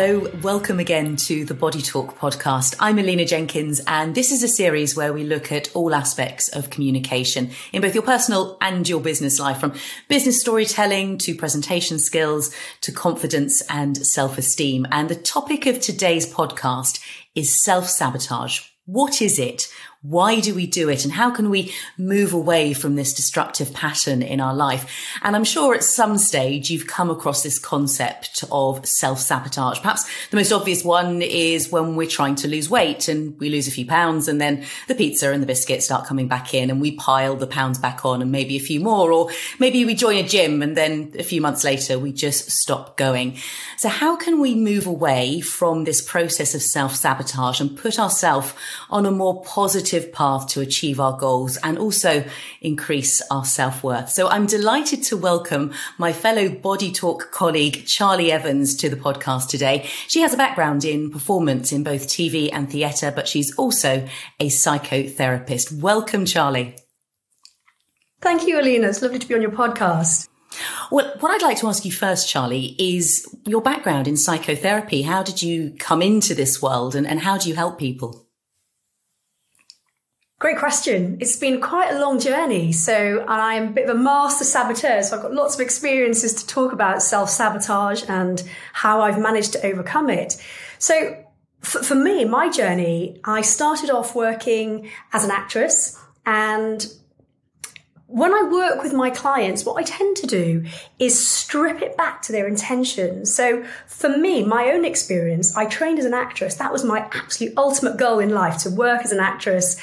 Hello, welcome again to the Body Talk podcast. I'm Alina Jenkins, and this is a series where we look at all aspects of communication in both your personal and your business life, from business storytelling to presentation skills to confidence and self esteem. And the topic of today's podcast is self sabotage. What is it? Why do we do it? And how can we move away from this destructive pattern in our life? And I'm sure at some stage you've come across this concept of self sabotage. Perhaps the most obvious one is when we're trying to lose weight and we lose a few pounds and then the pizza and the biscuits start coming back in and we pile the pounds back on and maybe a few more. Or maybe we join a gym and then a few months later we just stop going. So how can we move away from this process of self sabotage and put ourselves on a more positive positive path to achieve our goals and also increase our self worth. So I'm delighted to welcome my fellow Body Talk colleague, Charlie Evans, to the podcast today. She has a background in performance in both TV and theatre, but she's also a psychotherapist. Welcome, Charlie. Thank you, Alina. It's lovely to be on your podcast. Well, what I'd like to ask you first, Charlie, is your background in psychotherapy. How did you come into this world and, and how do you help people? Great question. It's been quite a long journey. So I'm a bit of a master saboteur. So I've got lots of experiences to talk about self sabotage and how I've managed to overcome it. So for, for me, my journey, I started off working as an actress and when I work with my clients, what I tend to do is strip it back to their intentions. So for me, my own experience, I trained as an actress. That was my absolute ultimate goal in life to work as an actress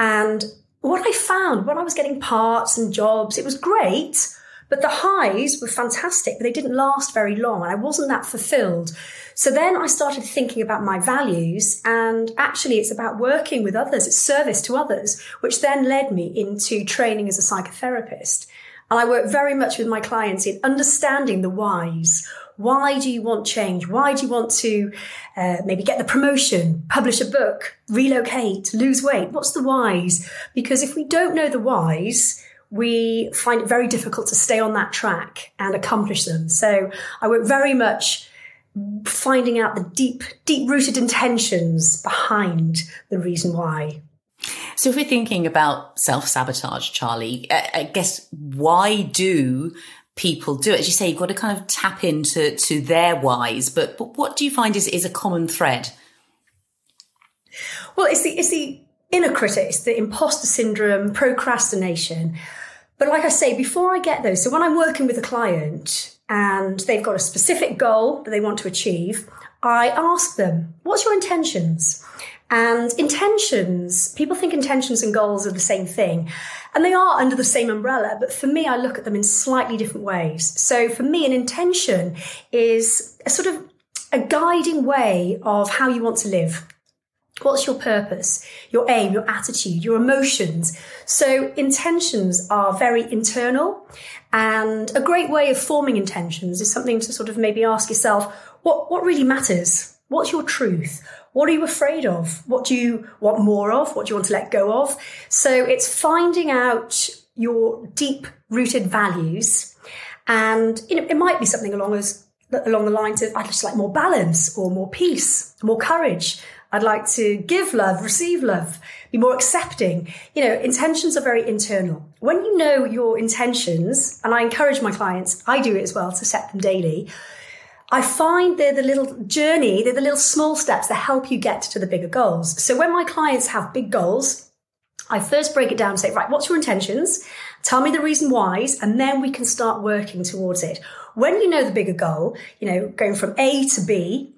and what I found when I was getting parts and jobs, it was great, but the highs were fantastic, but they didn't last very long. And I wasn't that fulfilled. So then I started thinking about my values and actually it's about working with others. It's service to others, which then led me into training as a psychotherapist. And I work very much with my clients in understanding the whys. Why do you want change? Why do you want to uh, maybe get the promotion, publish a book, relocate, lose weight? What's the whys? Because if we don't know the whys, we find it very difficult to stay on that track and accomplish them. So I work very much finding out the deep, deep rooted intentions behind the reason why. So if we're thinking about self sabotage, Charlie, I guess why do people do it? As you say, you've got to kind of tap into to their whys, but, but what do you find is, is a common thread? Well, it's the, it's the inner critic, it's the imposter syndrome, procrastination. But like I say, before I get those, so when I'm working with a client and they've got a specific goal that they want to achieve, I ask them, what's your intentions? And intentions, people think intentions and goals are the same thing. And they are under the same umbrella, but for me, I look at them in slightly different ways. So for me, an intention is a sort of a guiding way of how you want to live. What's your purpose, your aim, your attitude, your emotions? So intentions are very internal and a great way of forming intentions is something to sort of maybe ask yourself, what, what really matters? What's your truth? What are you afraid of? What do you want more of? What do you want to let go of? So it's finding out your deep rooted values. And know, it might be something along as along the lines of I'd just like more balance or more peace, more courage. I'd like to give love, receive love, be more accepting. You know, intentions are very internal. When you know your intentions, and I encourage my clients, I do it as well to set them daily I find they're the little journey, they're the little small steps that help you get to the bigger goals. So when my clients have big goals, I first break it down and say, right, what's your intentions? Tell me the reason whys, and then we can start working towards it. When you know the bigger goal, you know, going from A to B,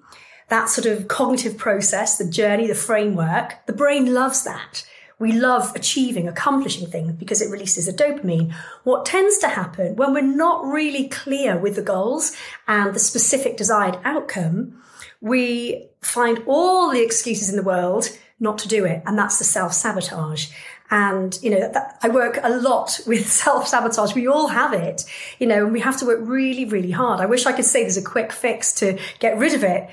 that sort of cognitive process, the journey, the framework, the brain loves that. We love achieving, accomplishing things because it releases a dopamine. What tends to happen when we're not really clear with the goals and the specific desired outcome, we find all the excuses in the world not to do it. And that's the self sabotage. And, you know, that, I work a lot with self sabotage. We all have it, you know, and we have to work really, really hard. I wish I could say there's a quick fix to get rid of it.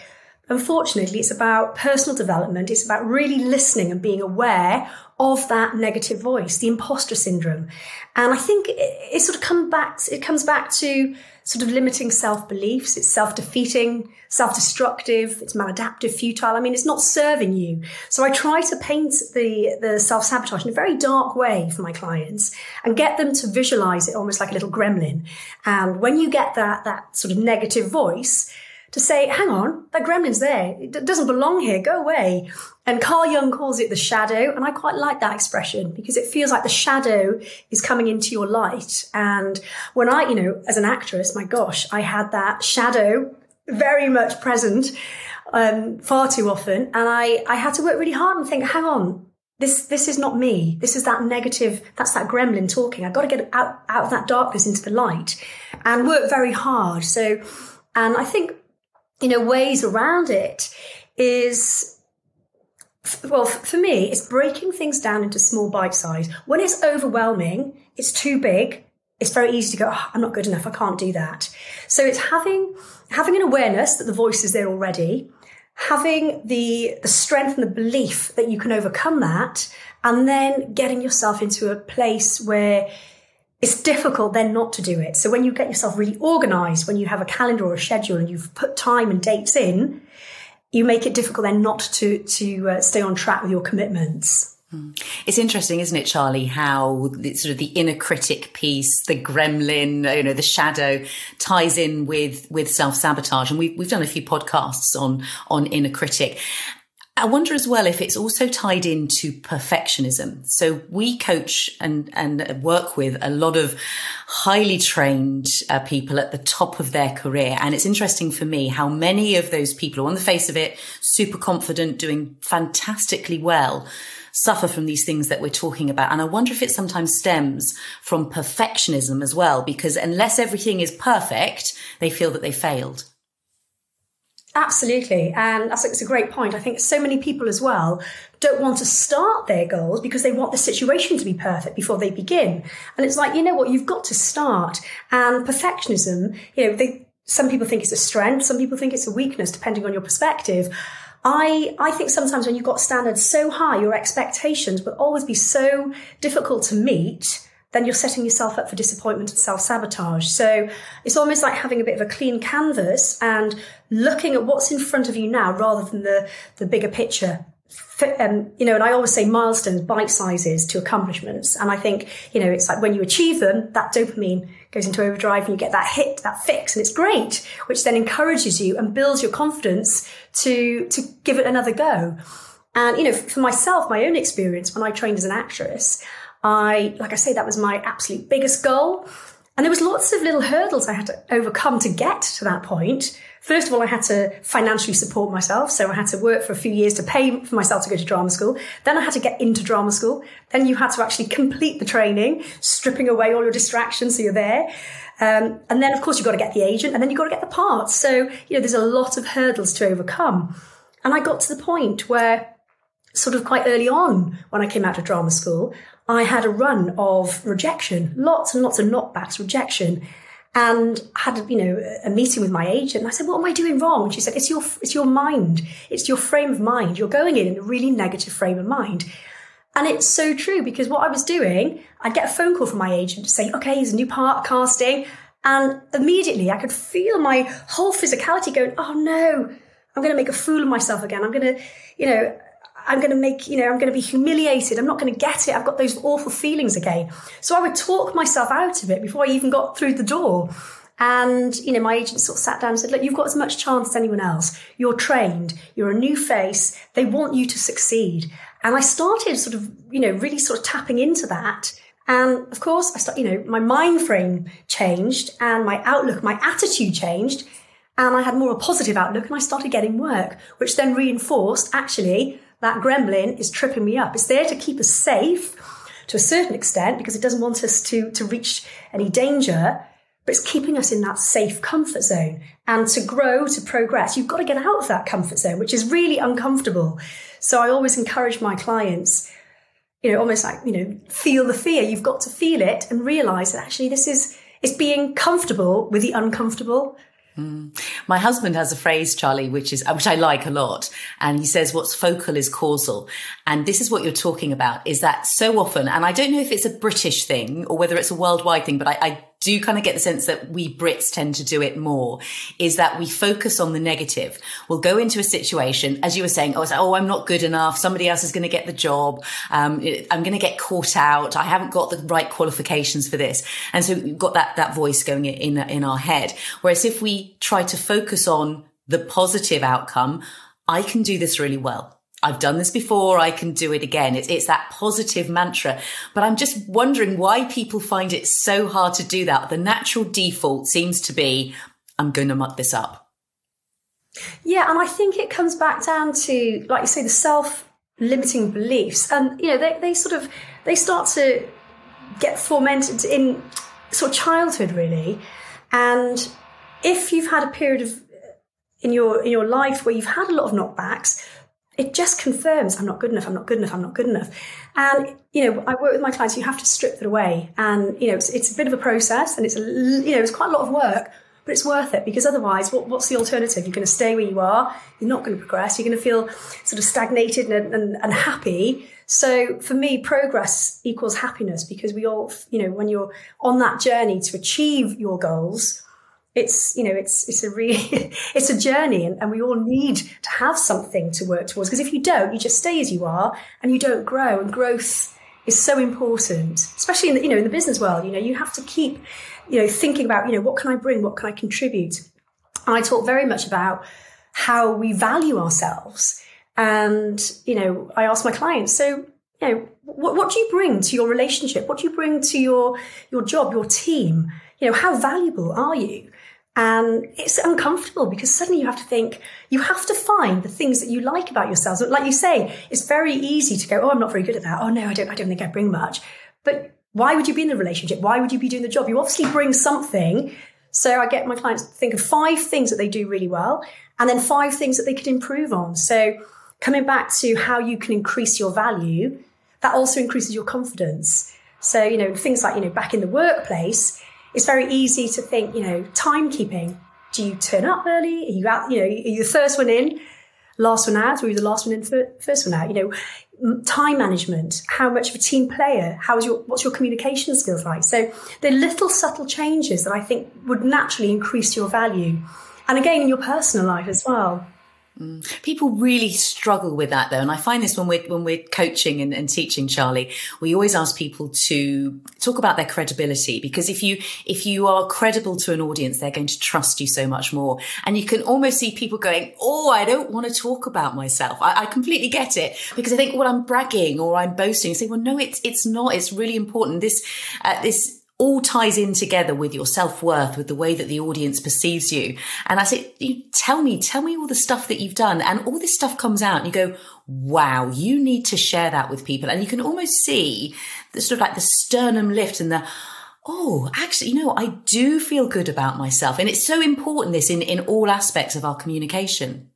Unfortunately, it's about personal development. It's about really listening and being aware of that negative voice, the imposter syndrome. And I think it, it sort of comes back, it comes back to sort of limiting self beliefs. It's self defeating, self destructive. It's maladaptive, futile. I mean, it's not serving you. So I try to paint the, the self sabotage in a very dark way for my clients and get them to visualize it almost like a little gremlin. And when you get that, that sort of negative voice, to say, hang on, that gremlin's there. It doesn't belong here. Go away. And Carl Jung calls it the shadow. And I quite like that expression because it feels like the shadow is coming into your light. And when I, you know, as an actress, my gosh, I had that shadow very much present um, far too often. And I, I had to work really hard and think, hang on, this this is not me. This is that negative. That's that gremlin talking. I've got to get out out of that darkness into the light, and work very hard. So, and I think you know, ways around it is well, for me, it's breaking things down into small bite size. When it's overwhelming, it's too big. It's very easy to go, oh, I'm not good enough. I can't do that. So it's having, having an awareness that the voice is there already, having the, the strength and the belief that you can overcome that, and then getting yourself into a place where it's difficult then not to do it. So when you get yourself really organized, when you have a calendar or a schedule and you've put time and dates in, you make it difficult then not to to uh, stay on track with your commitments. Hmm. It's interesting, isn't it, Charlie, how the, sort of the inner critic piece, the gremlin, you know, the shadow ties in with, with self sabotage. And we've, we've done a few podcasts on, on inner critic. I wonder as well if it's also tied into perfectionism. So we coach and, and work with a lot of highly trained uh, people at the top of their career. And it's interesting for me how many of those people on the face of it, super confident, doing fantastically well, suffer from these things that we're talking about. And I wonder if it sometimes stems from perfectionism as well, because unless everything is perfect, they feel that they failed. Absolutely. And that's it's a great point. I think so many people as well don't want to start their goals because they want the situation to be perfect before they begin. And it's like, you know what, you've got to start. And perfectionism, you know, they, some people think it's a strength, some people think it's a weakness, depending on your perspective. I, I think sometimes when you've got standards so high, your expectations will always be so difficult to meet then you're setting yourself up for disappointment and self sabotage. So it's almost like having a bit of a clean canvas and looking at what's in front of you now rather than the, the bigger picture. Um, you know, and I always say milestones, bite sizes to accomplishments. And I think, you know, it's like when you achieve them, that dopamine goes into overdrive and you get that hit, that fix, and it's great, which then encourages you and builds your confidence to, to give it another go. And, you know, for myself, my own experience when I trained as an actress, I, like I say, that was my absolute biggest goal. And there was lots of little hurdles I had to overcome to get to that point. First of all, I had to financially support myself. So I had to work for a few years to pay for myself to go to drama school. Then I had to get into drama school. Then you had to actually complete the training, stripping away all your distractions so you're there. Um, and then, of course, you've got to get the agent and then you've got to get the parts. So, you know, there's a lot of hurdles to overcome. And I got to the point where sort of quite early on when I came out of drama school, I had a run of rejection, lots and lots of knockbacks, rejection, and had you know a meeting with my agent. And I said, "What am I doing wrong?" And she said, "It's your it's your mind. It's your frame of mind. You're going in in a really negative frame of mind." And it's so true because what I was doing, I'd get a phone call from my agent to say, "Okay, here's a new part casting," and immediately I could feel my whole physicality going, "Oh no." I'm going to make a fool of myself again. I'm going to, you know, I'm going to make, you know, I'm going to be humiliated. I'm not going to get it. I've got those awful feelings again. So I would talk myself out of it before I even got through the door. And, you know, my agent sort of sat down and said, look, you've got as much chance as anyone else. You're trained. You're a new face. They want you to succeed. And I started sort of, you know, really sort of tapping into that. And of course, I start, you know, my mind frame changed and my outlook, my attitude changed. And I had more of a positive outlook and I started getting work, which then reinforced actually that gremlin is tripping me up. It's there to keep us safe to a certain extent because it doesn't want us to, to reach any danger, but it's keeping us in that safe comfort zone. And to grow, to progress, you've got to get out of that comfort zone, which is really uncomfortable. So I always encourage my clients, you know, almost like, you know, feel the fear. You've got to feel it and realize that actually this is, it's being comfortable with the uncomfortable. Mm. My husband has a phrase, Charlie, which is which I like a lot, and he says, "What's focal is causal." And this is what you're talking about: is that so often, and I don't know if it's a British thing or whether it's a worldwide thing, but I, I do kind of get the sense that we Brits tend to do it more is that we focus on the negative. We'll go into a situation, as you were saying, oh, oh I'm not good enough. Somebody else is going to get the job. Um, I'm going to get caught out. I haven't got the right qualifications for this. And so we've got that, that voice going in, in our head. Whereas if we try to focus on the positive outcome, I can do this really well. I've done this before. I can do it again. It's, it's that positive mantra. But I'm just wondering why people find it so hard to do that. The natural default seems to be, I'm going to muck this up. Yeah. And I think it comes back down to, like you say, the self limiting beliefs. And, you know, they, they sort of, they start to get fomented in sort of childhood, really. And if you've had a period of, in your, in your life where you've had a lot of knockbacks, it just confirms I'm not good enough, I'm not good enough, I'm not good enough. And, you know, I work with my clients, you have to strip that away. And, you know, it's, it's a bit of a process and it's, a, you know, it's quite a lot of work, but it's worth it because otherwise, what, what's the alternative? You're going to stay where you are, you're not going to progress, you're going to feel sort of stagnated and, and, and happy. So for me, progress equals happiness because we all, you know, when you're on that journey to achieve your goals, it's you know it's it's a really it's a journey and, and we all need to have something to work towards because if you don't you just stay as you are and you don't grow and growth is so important especially in the, you know in the business world you know you have to keep you know thinking about you know what can i bring what can i contribute? And i talk very much about how we value ourselves and you know i ask my clients so you know what, what do you bring to your relationship? What do you bring to your your job your team? You know how valuable are you and it's uncomfortable because suddenly you have to think, you have to find the things that you like about yourselves. Like you say, it's very easy to go, oh, I'm not very good at that. Oh, no, I don't, I don't think I bring much. But why would you be in the relationship? Why would you be doing the job? You obviously bring something. So I get my clients to think of five things that they do really well and then five things that they could improve on. So coming back to how you can increase your value, that also increases your confidence. So, you know, things like, you know, back in the workplace, it's very easy to think, you know, timekeeping. Do you turn up early? Are you out, you know, are you the first one in, last one out, or are you the last one in, first one out? You know, time management, how much of a team player, how is your, what's your communication skills like? So they're little subtle changes that I think would naturally increase your value. And again, in your personal life as well. Mm. People really struggle with that though. And I find this when we're, when we're coaching and, and, teaching, Charlie, we always ask people to talk about their credibility because if you, if you are credible to an audience, they're going to trust you so much more. And you can almost see people going, Oh, I don't want to talk about myself. I, I completely get it because I think, well, I'm bragging or I'm boasting. I say, well, no, it's, it's not. It's really important. This, uh, this, all ties in together with your self worth, with the way that the audience perceives you. And I say, tell me, tell me all the stuff that you've done. And all this stuff comes out and you go, wow, you need to share that with people. And you can almost see the sort of like the sternum lift and the, oh, actually, you know, I do feel good about myself. And it's so important this in, in all aspects of our communication.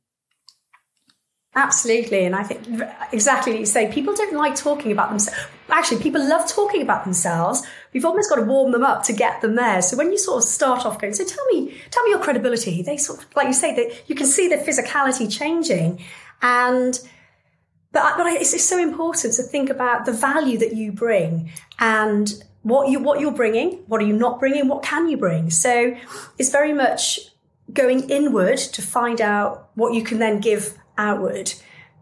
Absolutely. And I think exactly what you say. People don't like talking about themselves. Actually, people love talking about themselves. We've almost got to warm them up to get them there. So when you sort of start off going, so tell me, tell me your credibility, they sort of, like you say, that you can see the physicality changing. And, but, but it's, it's so important to think about the value that you bring and what you, what you're bringing, what are you not bringing, what can you bring? So it's very much going inward to find out what you can then give outward.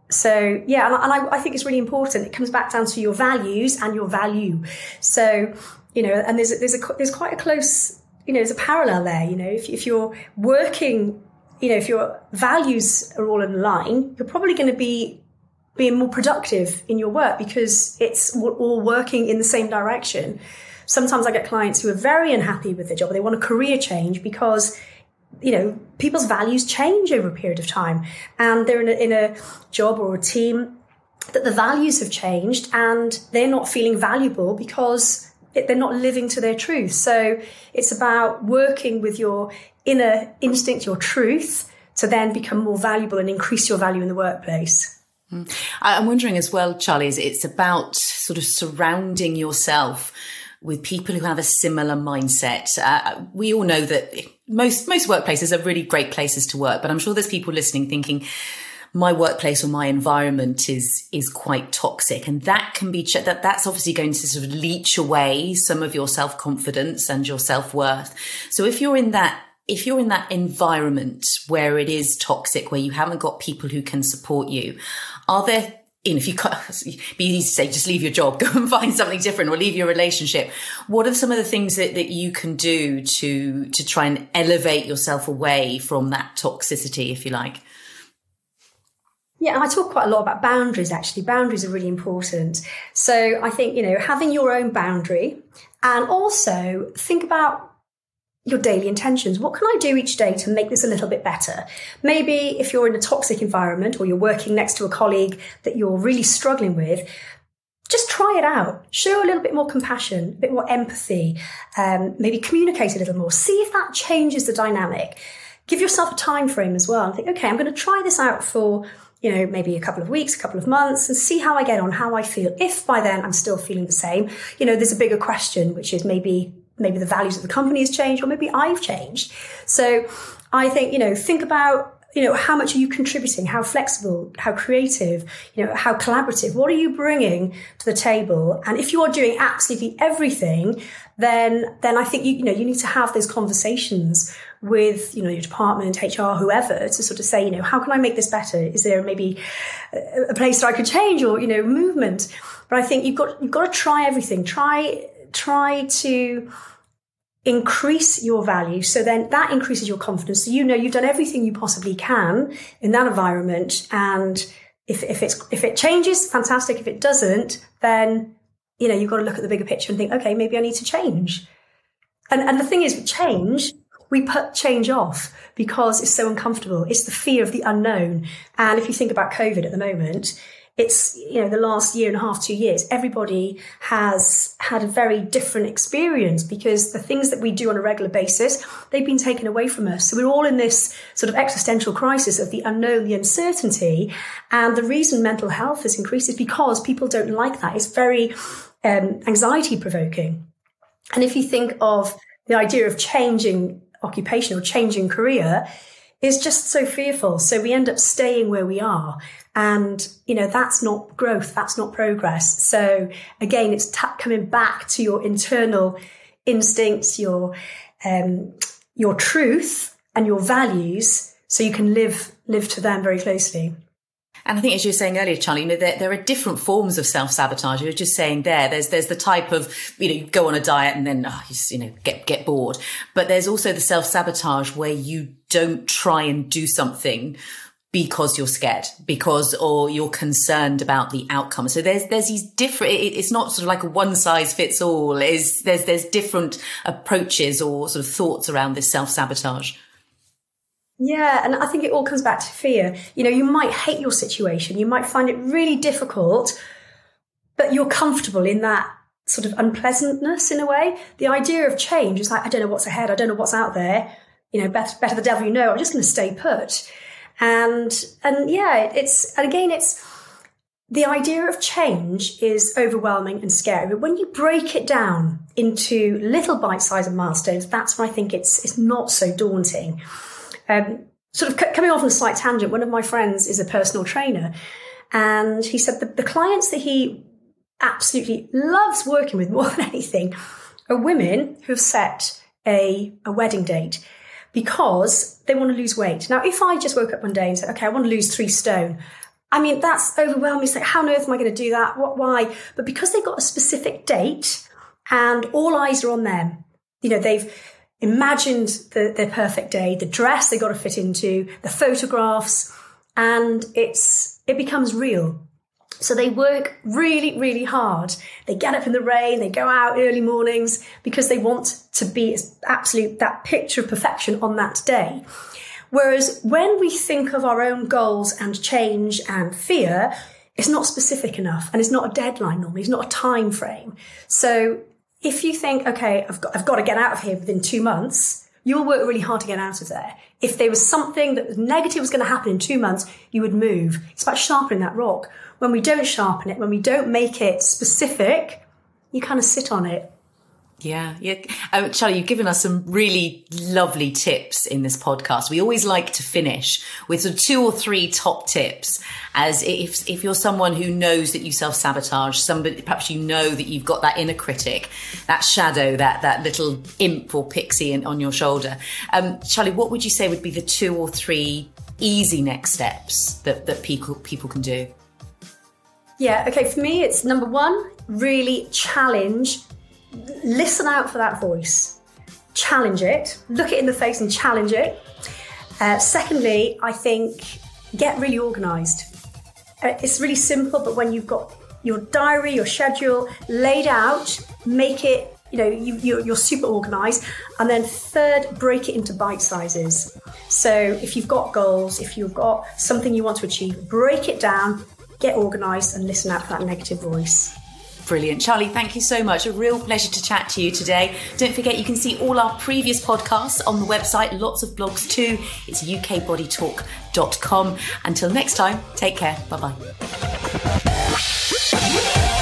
So yeah, and, I, I, think it's really important. It comes back down to your values and your value. So you know, and there's a, there's a there's quite a close you know there's a parallel there. You know, if if you're working, you know, if your values are all in line, you're probably going to be being more productive in your work because it's all working in the same direction. Sometimes I get clients who are very unhappy with their job. They want a career change because you know, people's values change over a period of time, and they're in a, in a job or a team that the values have changed, and they're not feeling valuable because it, they're not living to their truth. So it's about working with your inner instinct, your truth, to then become more valuable and increase your value in the workplace. Hmm. I'm wondering as well, Charlie, is it's about sort of surrounding yourself with people who have a similar mindset. Uh, we all know that most most workplaces are really great places to work, but I'm sure there's people listening thinking my workplace or my environment is is quite toxic. And that can be that that's obviously going to sort of leach away some of your self-confidence and your self-worth. So if you're in that if you're in that environment where it is toxic where you haven't got people who can support you are there if you can't be easy to say just leave your job go and find something different or leave your relationship what are some of the things that, that you can do to to try and elevate yourself away from that toxicity if you like yeah, I talk quite a lot about boundaries actually. Boundaries are really important. So I think, you know, having your own boundary and also think about your daily intentions. What can I do each day to make this a little bit better? Maybe if you're in a toxic environment or you're working next to a colleague that you're really struggling with, just try it out. Show a little bit more compassion, a bit more empathy, um, maybe communicate a little more. See if that changes the dynamic. Give yourself a time frame as well and think, okay, I'm going to try this out for you know, maybe a couple of weeks, a couple of months and see how I get on, how I feel. If by then I'm still feeling the same, you know, there's a bigger question, which is maybe, maybe the values of the company has changed or maybe I've changed. So I think, you know, think about you know how much are you contributing? How flexible how creative you know how collaborative? What are you bringing to the table? And if you are doing absolutely everything then then i think you, you know you need to have those conversations with you know your department hr whoever to sort of say you know how can i make this better? Is there maybe a place that i could change or you know movement? But i think you've got you've got to try everything. Try try to increase your value. So then that increases your confidence. So you know you've done everything you possibly can in that environment. And if, if it's, if it changes, fantastic. If it doesn't, then, you know, you've got to look at the bigger picture and think, okay, maybe I need to change. And, and the thing is with change, we put change off because it's so uncomfortable. It's the fear of the unknown. And if you think about COVID at the moment, it's you know the last year and a half two years everybody has had a very different experience because the things that we do on a regular basis they've been taken away from us. So we're all in this sort of existential crisis of the unknown the uncertainty. And the reason mental health has increased is because people don't like that. It's very um, anxiety provoking. And if you think of the idea of changing occupation or changing career is just so fearful. So we end up staying where we are. And, you know, that's not growth. That's not progress. So again, it's t- coming back to your internal instincts, your, um, your truth and your values so you can live, live to them very closely. And I think, as you were saying earlier, Charlie, you know, there, there are different forms of self sabotage. You were just saying there, there's there's the type of you know, you go on a diet and then oh, you, just, you know get get bored, but there's also the self sabotage where you don't try and do something because you're scared, because or you're concerned about the outcome. So there's there's these different. It, it's not sort of like a one size fits all. Is there's there's different approaches or sort of thoughts around this self sabotage. Yeah, and I think it all comes back to fear. You know, you might hate your situation, you might find it really difficult, but you're comfortable in that sort of unpleasantness in a way. The idea of change is like, I don't know what's ahead, I don't know what's out there. You know, better, better the devil you know, I'm just going to stay put. And, and yeah, it's, and again, it's, the idea of change is overwhelming and scary. But when you break it down into little bite-sized milestones, that's when I think it's, it's not so daunting. Um, sort of c- coming off on a slight tangent, one of my friends is a personal trainer, and he said the, the clients that he absolutely loves working with more than anything are women who have set a, a wedding date because they want to lose weight. Now, if I just woke up one day and said, okay, I want to lose three stone, I mean, that's overwhelming. It's like, how on earth am I going to do that? What, why? But because they've got a specific date and all eyes are on them, you know, they've, imagined the, their perfect day, the dress they got to fit into, the photographs, and it's it becomes real. So they work really, really hard. They get up in the rain, they go out early mornings because they want to be absolute that picture of perfection on that day. Whereas when we think of our own goals and change and fear, it's not specific enough and it's not a deadline normally, it's not a time frame. So if you think, okay, I've got, I've got to get out of here within two months, you'll work really hard to get out of there. If there was something that was negative was going to happen in two months, you would move. It's about sharpening that rock. When we don't sharpen it, when we don't make it specific, you kind of sit on it. Yeah, yeah. Um, Charlie, you've given us some really lovely tips in this podcast. We always like to finish with sort of two or three top tips. As if if you're someone who knows that you self sabotage, somebody perhaps you know that you've got that inner critic, that shadow, that that little imp or pixie in, on your shoulder. Um, Charlie, what would you say would be the two or three easy next steps that that people people can do? Yeah. Okay. For me, it's number one. Really challenge listen out for that voice, challenge it, look it in the face and challenge it. Uh, secondly, I think get really organized. Uh, it's really simple, but when you've got your diary, your schedule laid out, make it, you know, you, you're super organized. And then third, break it into bite sizes. So if you've got goals, if you've got something you want to achieve, break it down, get organized, and listen out for that negative voice. Brilliant. Charlie, thank you so much. A real pleasure to chat to you today. Don't forget, you can see all our previous podcasts on the website, lots of blogs too. It's ukbodytalk.com. Until next time, take care. Bye bye.